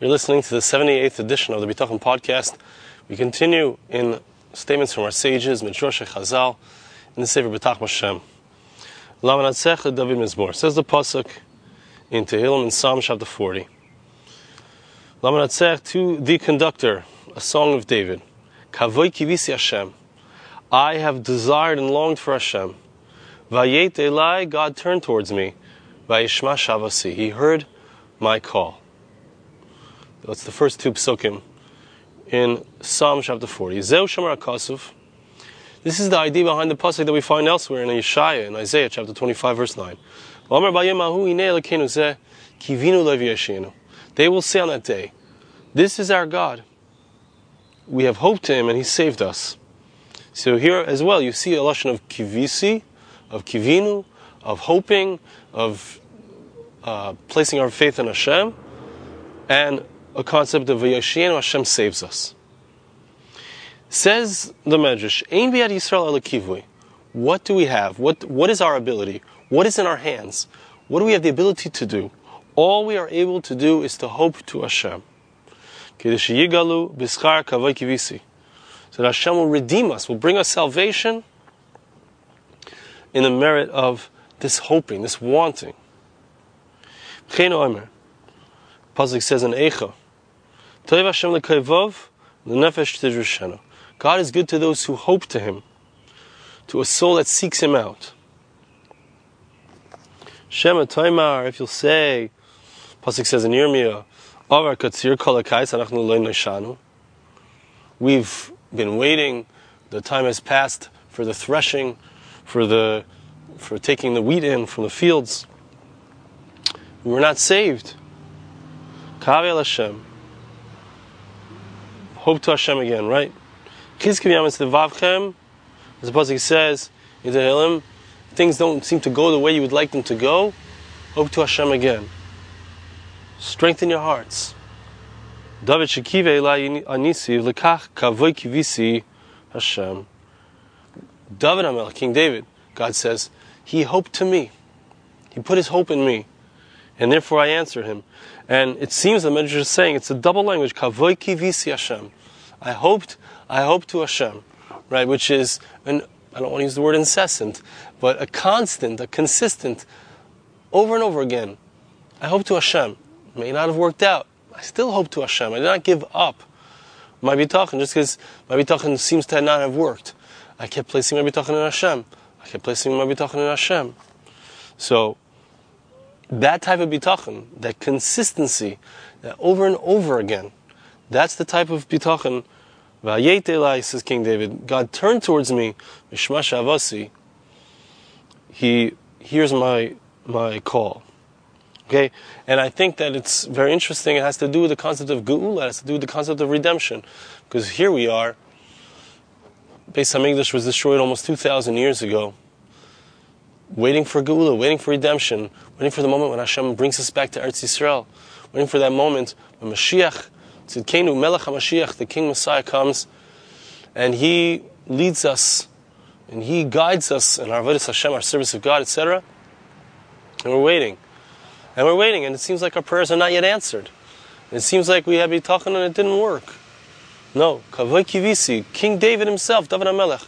You're listening to the 78th edition of the Bitachon podcast. We continue in statements from our sages, Midrash Chazal, in the Sefer B'tach Hashem. Lamanatzech David Mizmor. Says the Pasuk in Tehillim in Psalm chapter 40. Lamanatzech to the conductor, a song of David. Kavoy kivisi Hashem. I have desired and longed for Hashem. Vayet Elai, God turned towards me. Vayishma Shavasi. He heard my call. That's the first two psukim in Psalm chapter 40. Zeu Shamar. This is the idea behind the pasuk that we find elsewhere in Yeshaya, in Isaiah chapter 25, verse 9. They will say on that day, This is our God. We have hoped to Him and He saved us. So here as well, you see a lesson of kivisi, of kivinu, of hoping, of uh, placing our faith in Hashem, and a concept of Vayashien Hashem saves us. Says the Medrash, Ein biad Yisrael kivui. What do we have? What, what is our ability? What is in our hands? What do we have the ability to do? All we are able to do is to hope to Hashem. So that Hashem will redeem us, will bring us salvation in the merit of this hoping, this wanting. Pasuk says in God is good to those who hope to Him, to a soul that seeks Him out. Shema Taimar, if you'll say, Pasuk says in Yirmiyah, Avar Katzir Kolakais Anachnu Loin Neshanu. We've been waiting, the time has passed for the threshing, for the for taking the wheat in from the fields. We were not saved. Kavi Hashem hope to Hashem again, right? Chizkiv Yamis Vavchem, as the Pasuk says in Tehillim, things don't seem to go the way you would like them to go, hope to Hashem again. Strengthen your hearts. David Shekive Elai Anisiv Lekach Kavoy Kivisi Hashem. David Amel, King David, God says, he hoped to me. He put his hope in me. And therefore I answered him. And it seems the Medrash is saying it's a double language, Kavoy Kivisi Hashem. I hoped, I hope to Hashem, right? Which is an, I don't want to use the word incessant, but a constant, a consistent, over and over again. I hope to Hashem. It may not have worked out. I still hope to Hashem. I did not give up my bitachon just because my bitachon seems to not have worked. I kept placing my bitachon in Hashem. I kept placing my bitachon in Hashem. So that type of bitachon, that consistency, that over and over again, that's the type of bitachon. Vayet says King David, God turned towards me, mishma shavasi. He hears my my call. Okay, and I think that it's very interesting. It has to do with the concept of geula. It has to do with the concept of redemption, because here we are. Beis Hamikdash was destroyed almost two thousand years ago. Waiting for geula, waiting for redemption, waiting for the moment when Hashem brings us back to Eretz Yisrael, waiting for that moment when Mashiach Tzidkenu Melech HaMashiach, the King Messiah comes, and he leads us, and he guides us in our Avodah Hashem, our service of God, etc. And we're waiting. And we're waiting, and it seems like our prayers are not yet answered. It seems like we have been talking and it didn't work. No, Kavoy Kivisi, King David himself, David HaMelech,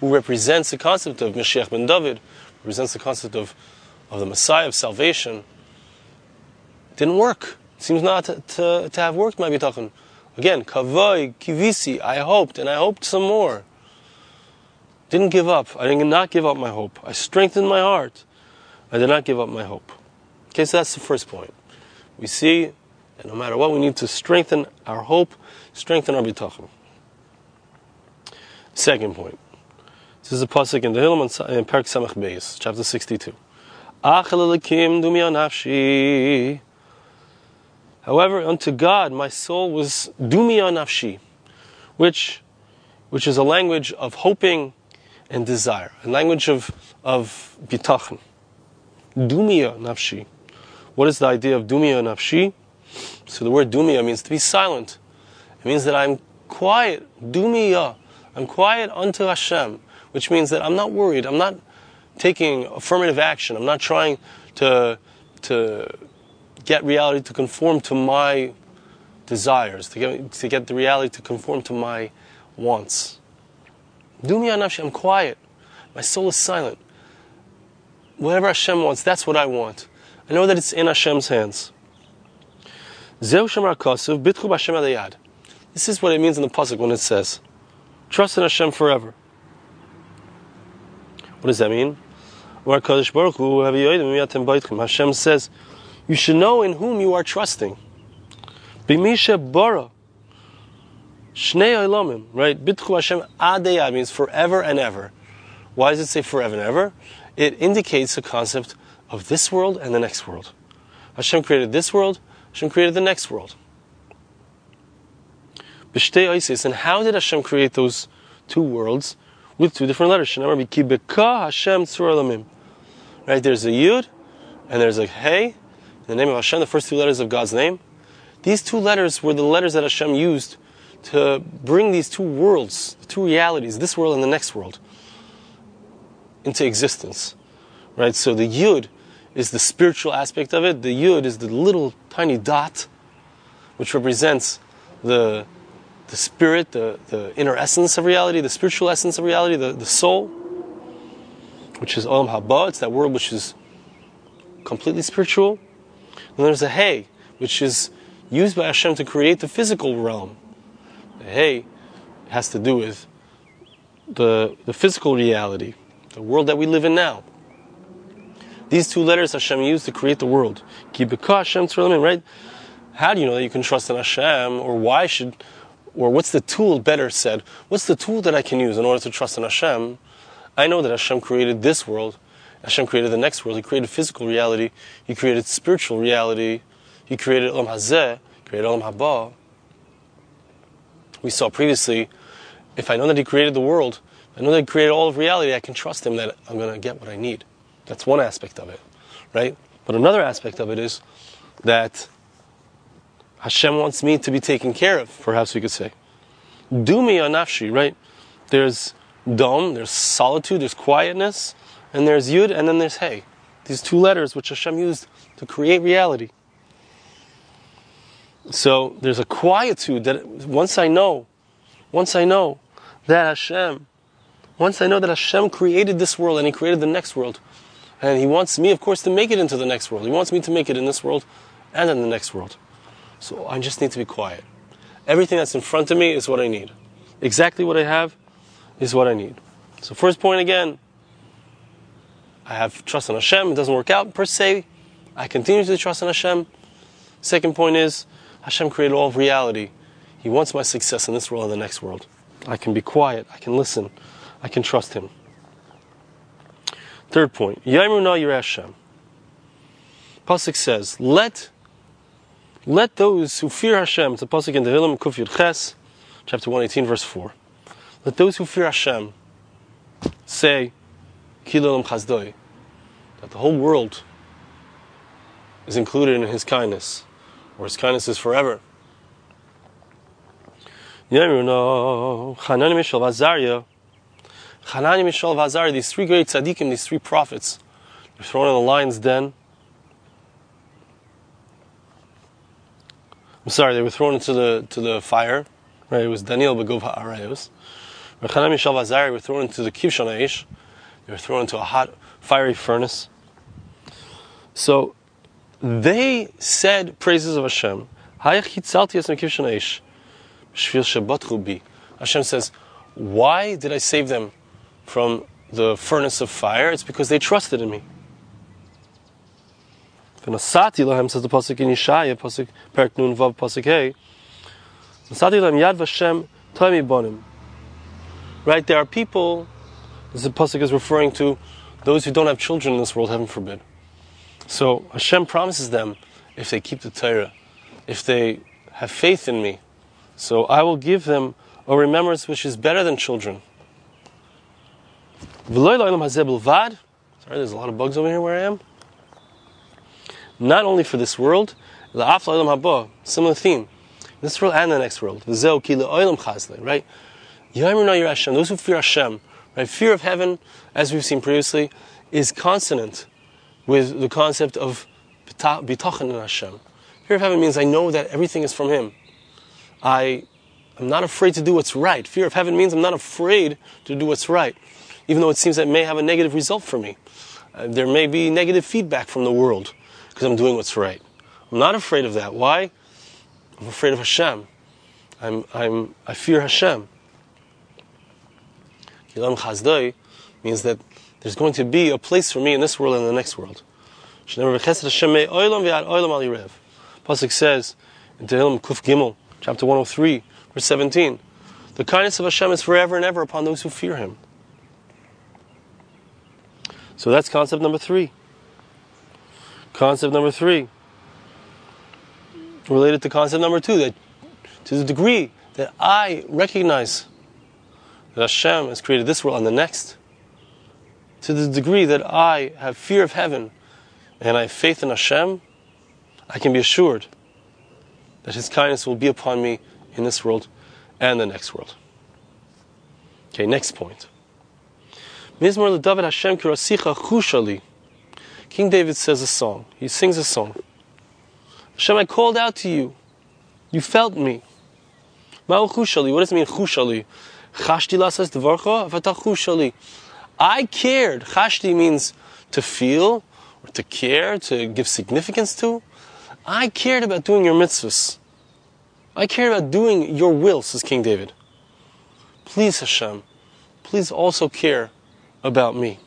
who represents the concept of Mashiach ben David, represents the concept of, of the Messiah of salvation, didn't work. Seems not to, to, have worked, my bitachon. Again, kavoi, kivisi, I hoped, and I hoped some more. Didn't give up. I did not give up my hope. I strengthened my heart. I did not give up my hope. Okay, so that's the first point. We see that no matter what, we need to strengthen our hope, strengthen our bitachon. Second point. This is a pasuk in Tehillim in Perak Samach Beis, chapter 62. Achel elikim dumi nafshi. However, unto God my soul was dumia nafshi, which, which is a language of hoping and desire, a language of, of bitachon. Dumia nafshi. What is the idea of dumia nafshi? So the word dumia means to be silent. It means that I'm quiet. Dumia. I'm quiet unto Hashem, which means that I'm not worried. I'm not taking affirmative action. I'm not trying to, to get reality to conform to my desires, to get, to get the reality to conform to my wants. Dumi anafshi, I'm quiet. My soul is silent. Whatever Hashem wants, that's what I want. I know that it's in Hashem's hands. This is what it means in the pasuk when it says, "Trust in Hashem forever." What does that mean? Hashem says, "You should know in whom you are trusting." Bimisha bara, shnei right? Bitchu Hashem adeyad means forever and ever. Why does it say forever and ever? It indicates the concept of this world and the next world. Hashem created this world, Hashem created the next world. B'shtei Isis, and how did Hashem create those two worlds with two different letters? Hashem Right, there's a Yud and there's a Hey, the name of Hashem, the first two letters of God's name. These two letters were the letters that Hashem used to bring these two worlds, two realities, this world and the next world, into existence. Right? So the Yud is the spiritual aspect of it. The Yud is the little tiny dot which represents the, the spirit, the, the inner essence of reality, the spiritual essence of reality, the, the soul, which is Olam Haba. It's that world which is completely spiritual. And there's a Hey, which is used by Hashem to create the physical realm. The Hey has to do with the, the physical reality, the world that we live in now. These two letters Hashem used to create the world. Hashem right? How do you know that you can trust in Hashem, or why should, or what's the tool? Better said, what's the tool that I can use in order to trust in Hashem? I know that Hashem created this world. Hashem created the next world. He created physical reality. He created spiritual reality. He created Olam Hazeh. Created Olam Haba. We saw previously, if I know that He created the world, I know that He created all of reality. I can trust Him that I'm going to get what I need. That's one aspect of it, right? But another aspect of it is that Hashem wants me to be taken care of, perhaps we could say. Dumi anafshi, right? There's dom, there's solitude, there's quietness, and there's yud, and then there's hey. These two letters which Hashem used to create reality. So there's a quietude that once I know, once I know that Hashem, once I know that Hashem created this world and He created the next world, and He wants me, of course, to make it into the next world. He wants me to make it in this world and in the next world. So I just need to be quiet. Everything that's in front of me is what I need. Exactly what I have is what I need. So, first point again, I have trust in Hashem. It doesn't work out per se. I continue to trust in Hashem. Second point is, Hashem created all of reality. He wants my success in this world and the next world. I can be quiet. I can listen. I can trust Him. Third point, Yaimu na Hashem. Pasuk says, let let those who fear Hashem, it's a pasuk in Tehillim Kuf Yud Ches, chapter 118, verse 4. Let those who fear Hashem say, Kilolam Chazdoi, that the whole world is included in His kindness, or His kindness is forever. Hanani Mishal Vazaria, Hanani, Mishael, Vazar, these three great tzaddikim, these three prophets, they're thrown in the lion's den. I'm sorry, they were thrown into the to the fire. Right, it was Daniel Begov Ha'arayos. Hanani, Mishael, Vazar were thrown into the Kivshon Aish. They were thrown into a hot, fiery furnace. So they said praises of Hashem. Hashem says, Why did I save them from the furnace of fire, it's because they trusted in me. Lahem says the in Yeshaya, nun vav hey. Lahem yad bonim. Right, there are people. This pasuk is referring to those who don't have children in this world, heaven forbid. So Hashem promises them if they keep the Torah, if they have faith in me, so I will give them a remembrance which is better than children. Sorry, there's a lot of bugs over here where I am. Not only for this world, similar theme. This world and the next world. Right? Those who fear Hashem, right? Fear of heaven, as we've seen previously, is consonant with the concept of bitachon in Hashem. Fear of heaven means I know that everything is from Him. I am not afraid to do what's right. Fear of heaven means I'm not afraid to do what's right, even though it seems that it may have a negative result for me. Uh, there may be negative feedback from the world because I'm doing what's right. I'm not afraid of that. Why? I'm afraid of Hashem. I'm, I'm, I fear Hashem. Yilam Chazdoi means that there's going to be a place for me in this world and in the next world. Pasuk says in Tehillim Kuf Gimel, chapter 103, verse 17, the kindness of Hashem is forever and ever upon those who fear Him. So that's concept number three. Concept number three, related to concept number two, that to the degree that I recognize that Hashem has created this world and the next, to the degree that I have fear of heaven and I have faith in Hashem, I can be assured that His kindness will be upon me in this world and the next world. Okay, next point. Mizmor David Hashem kirasicha chushali. King David says a song. He sings a song. Hashem, I called out to you. You felt me. Ma'u chushali. What does it mean, chushali? Chashti lasas. I cared. Chashti means to feel, or to care, to give significance to. I cared about doing your mitzvahs. I cared about doing your will, says King David. Please, Hashem, please also care about me.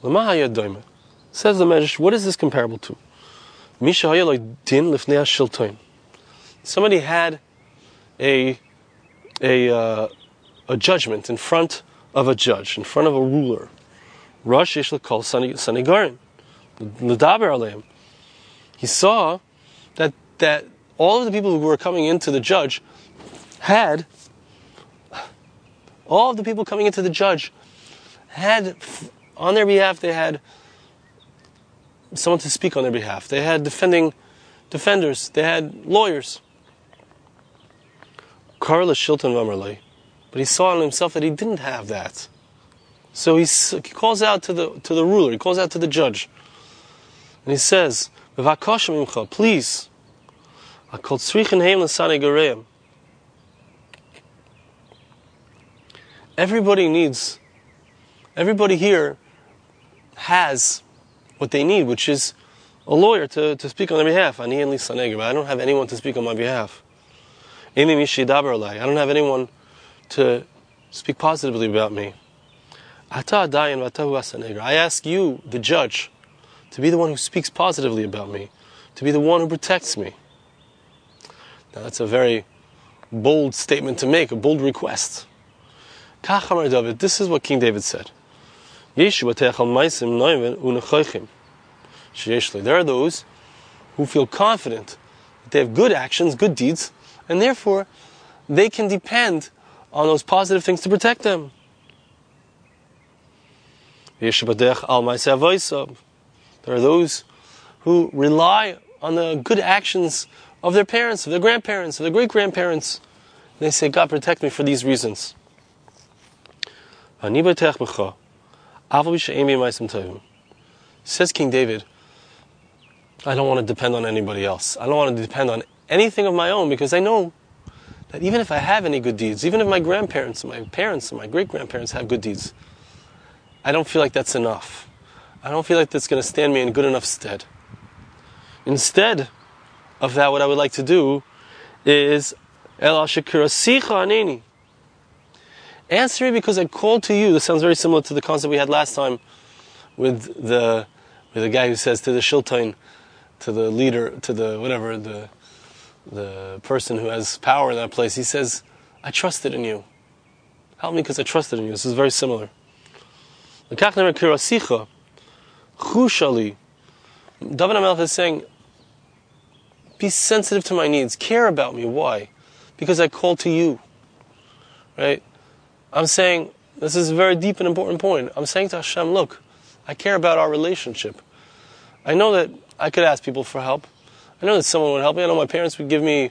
Says the Medrash, what is this comparable to? Misha din lifnei Somebody had a, a, uh, a judgment in front of a judge, in front of a ruler. Rosh Yishlakal Sanigarin. Nadaber Aleim. He saw that, that all of the people who were coming into the judge had, all of the people coming into the judge had, on their behalf, they had someone to speak on their behalf. They had defending defenders. They had lawyers. Karla Shilton Vamerlei. But he saw in himself that he didn't have that. So he, calls out to the, to the ruler, he calls out to the judge. And he says, please, I called. Everybody needs, everybody here has what they need, which is a lawyer to, to speak on their behalf. I don't have anyone to speak on my behalf. I don't have anyone to speak positively about me. I ask you, the judge, to be the one who speaks positively about me, to be the one who protects me. Now that's a very bold statement to make, a bold request. David, this is what King David said. There are those who feel confident that they have good actions, good deeds, and therefore they can depend on those positive things to protect them. There are those who rely on the good actions of their parents, of their grandparents, of their great grandparents. They say, God, protect me for these reasons. Says King David, I don't want to depend on anybody else. I don't want to depend on anything of my own because I know that even if I have any good deeds, even if my grandparents, my parents, and my great grandparents have good deeds, I don't feel like that's enough. I don't feel like that's going to stand me in good enough stead. Instead of that, what I would like to do is El Aneni. Answer me because I called to you. This sounds very similar to the concept we had last time with the with the guy who says to the shiltain, to the leader, to the whatever the the person who has power in that place. He says, "I trusted in you. Help me because I trusted in you." This is very similar. David HaMelech is saying, be sensitive to my needs. Care about me. Why? Because I called to you. Right? I'm saying, this is a very deep and important point. I'm saying to Hashem, look, I care about our relationship. I know that I could ask people for help. I know that someone would help me. I know my parents would give me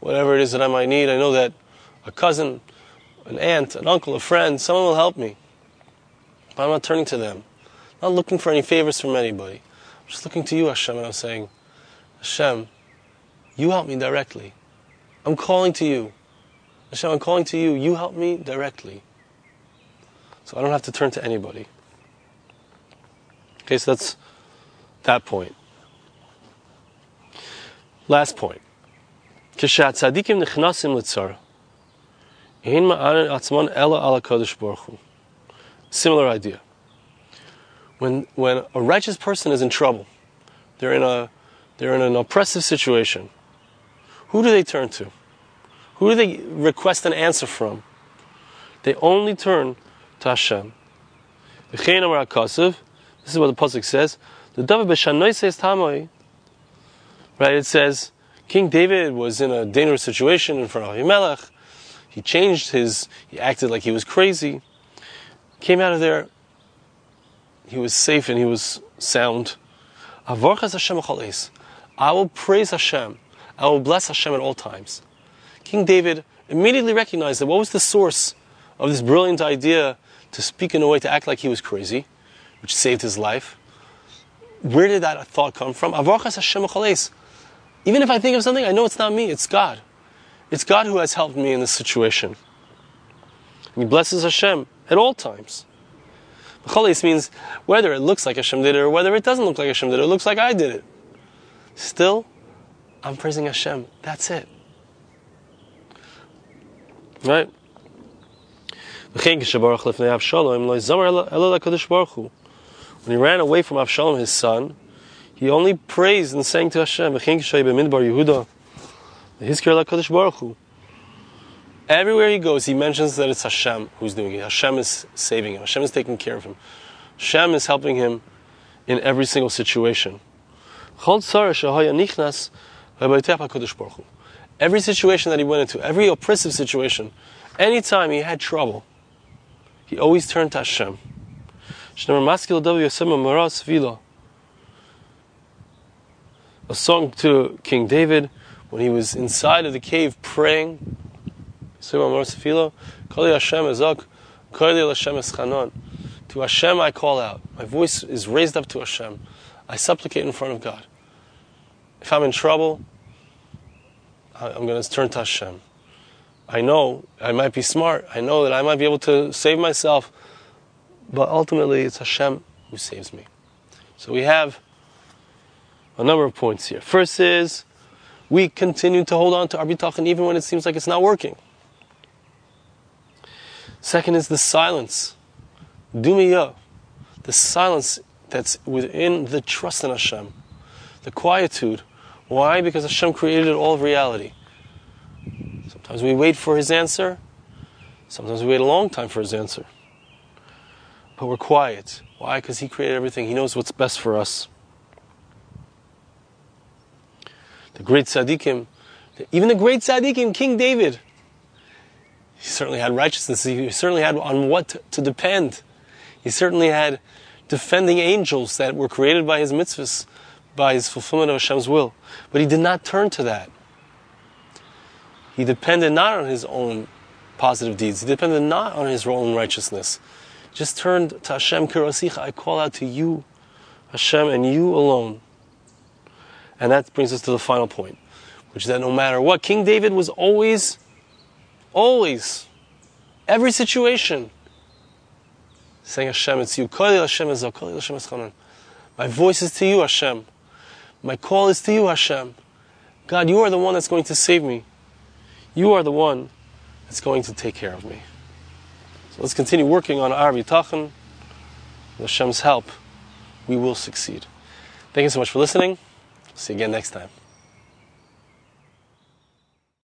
whatever it is that I might need. I know that a cousin, an aunt, an uncle, a friend, someone will help me. But I'm not turning to them. I'm not looking for any favors from anybody. I'm just looking to you, Hashem, and I'm saying, Hashem, you help me directly. I'm calling to you. Hashem, I'm calling to you. You help me directly. So I don't have to turn to anybody. Okay, so that's that point. Last point. כשהצדיקים נכנסים לצרה, אין מערן עצמן אלא על הקדוש ברוך הוא. Similar idea. When, when a righteous person is in trouble, they're in, a, they're in an oppressive situation, who do they turn to? Who do they request an answer from? They only turn to Hashem. This is what the Pasuk says. The David says Tamoi. Right, it says, King David was in a dangerous situation in front of Ahimelech. He changed his, he acted like he was crazy. Came out of there, he was safe and he was sound. I will praise Hashem. I will bless Hashem at all times. King David immediately recognized that what was the source of this brilliant idea to speak in a way to act like he was crazy, which saved his life. Where did that thought come from? Even if I think of something, I know it's not me, it's God. It's God who has helped me in this situation. And he blesses Hashem at all times. Chalis means whether it looks like Hashem did it or whether it doesn't look like Hashem did it, it looks like I did it. Still, I'm praising Hashem. That's it. Right? When he ran away from Avshalom, his son, he only praised and sang to Hashem. Everywhere he goes, he mentions that it's Hashem who's doing it. Hashem is saving him. Hashem is taking care of him. Hashem is helping him in every single situation. Every situation that he went into, every oppressive situation, anytime he had trouble, he always turned to Hashem. A song to King David when he was inside of the cave praying. To Hashem I call out. My voice is raised up to Hashem. I supplicate in front of God. If I'm in trouble, I'm going to turn to Hashem. I know I might be smart. I know that I might be able to save myself. But ultimately, it's Hashem who saves me. So we have a number of points here. First is we continue to hold on to our bitachon even when it seems like it's not working. Second is the silence. Dumiyah. The silence that's within the trust in Hashem. The quietude. Why? Because Hashem created all of reality. Sometimes we wait for his answer. Sometimes we wait a long time for his answer. But we're quiet. Why? Because he created everything. He knows what's best for us. The great tzaddikim, even the great tzaddikim, King David, he certainly had righteousness. He certainly had on what to depend. He certainly had defending angels that were created by his mitzvahs, by his fulfillment of Hashem's will. But he did not turn to that. He depended not on his own positive deeds. He depended not on his own righteousness. Just turned to Hashem Kirosicha. I call out to you, Hashem, and you alone. And that brings us to the final point, which is that no matter what, King David was always, always, every situation, saying Hashem, it's you. My voice is to you, Hashem. My call is to you, Hashem. God, you are the one that's going to save me. You are the one that's going to take care of me. So let's continue working on our bitachon. With Hashem's help, we will succeed. Thank you so much for listening. See you again next time.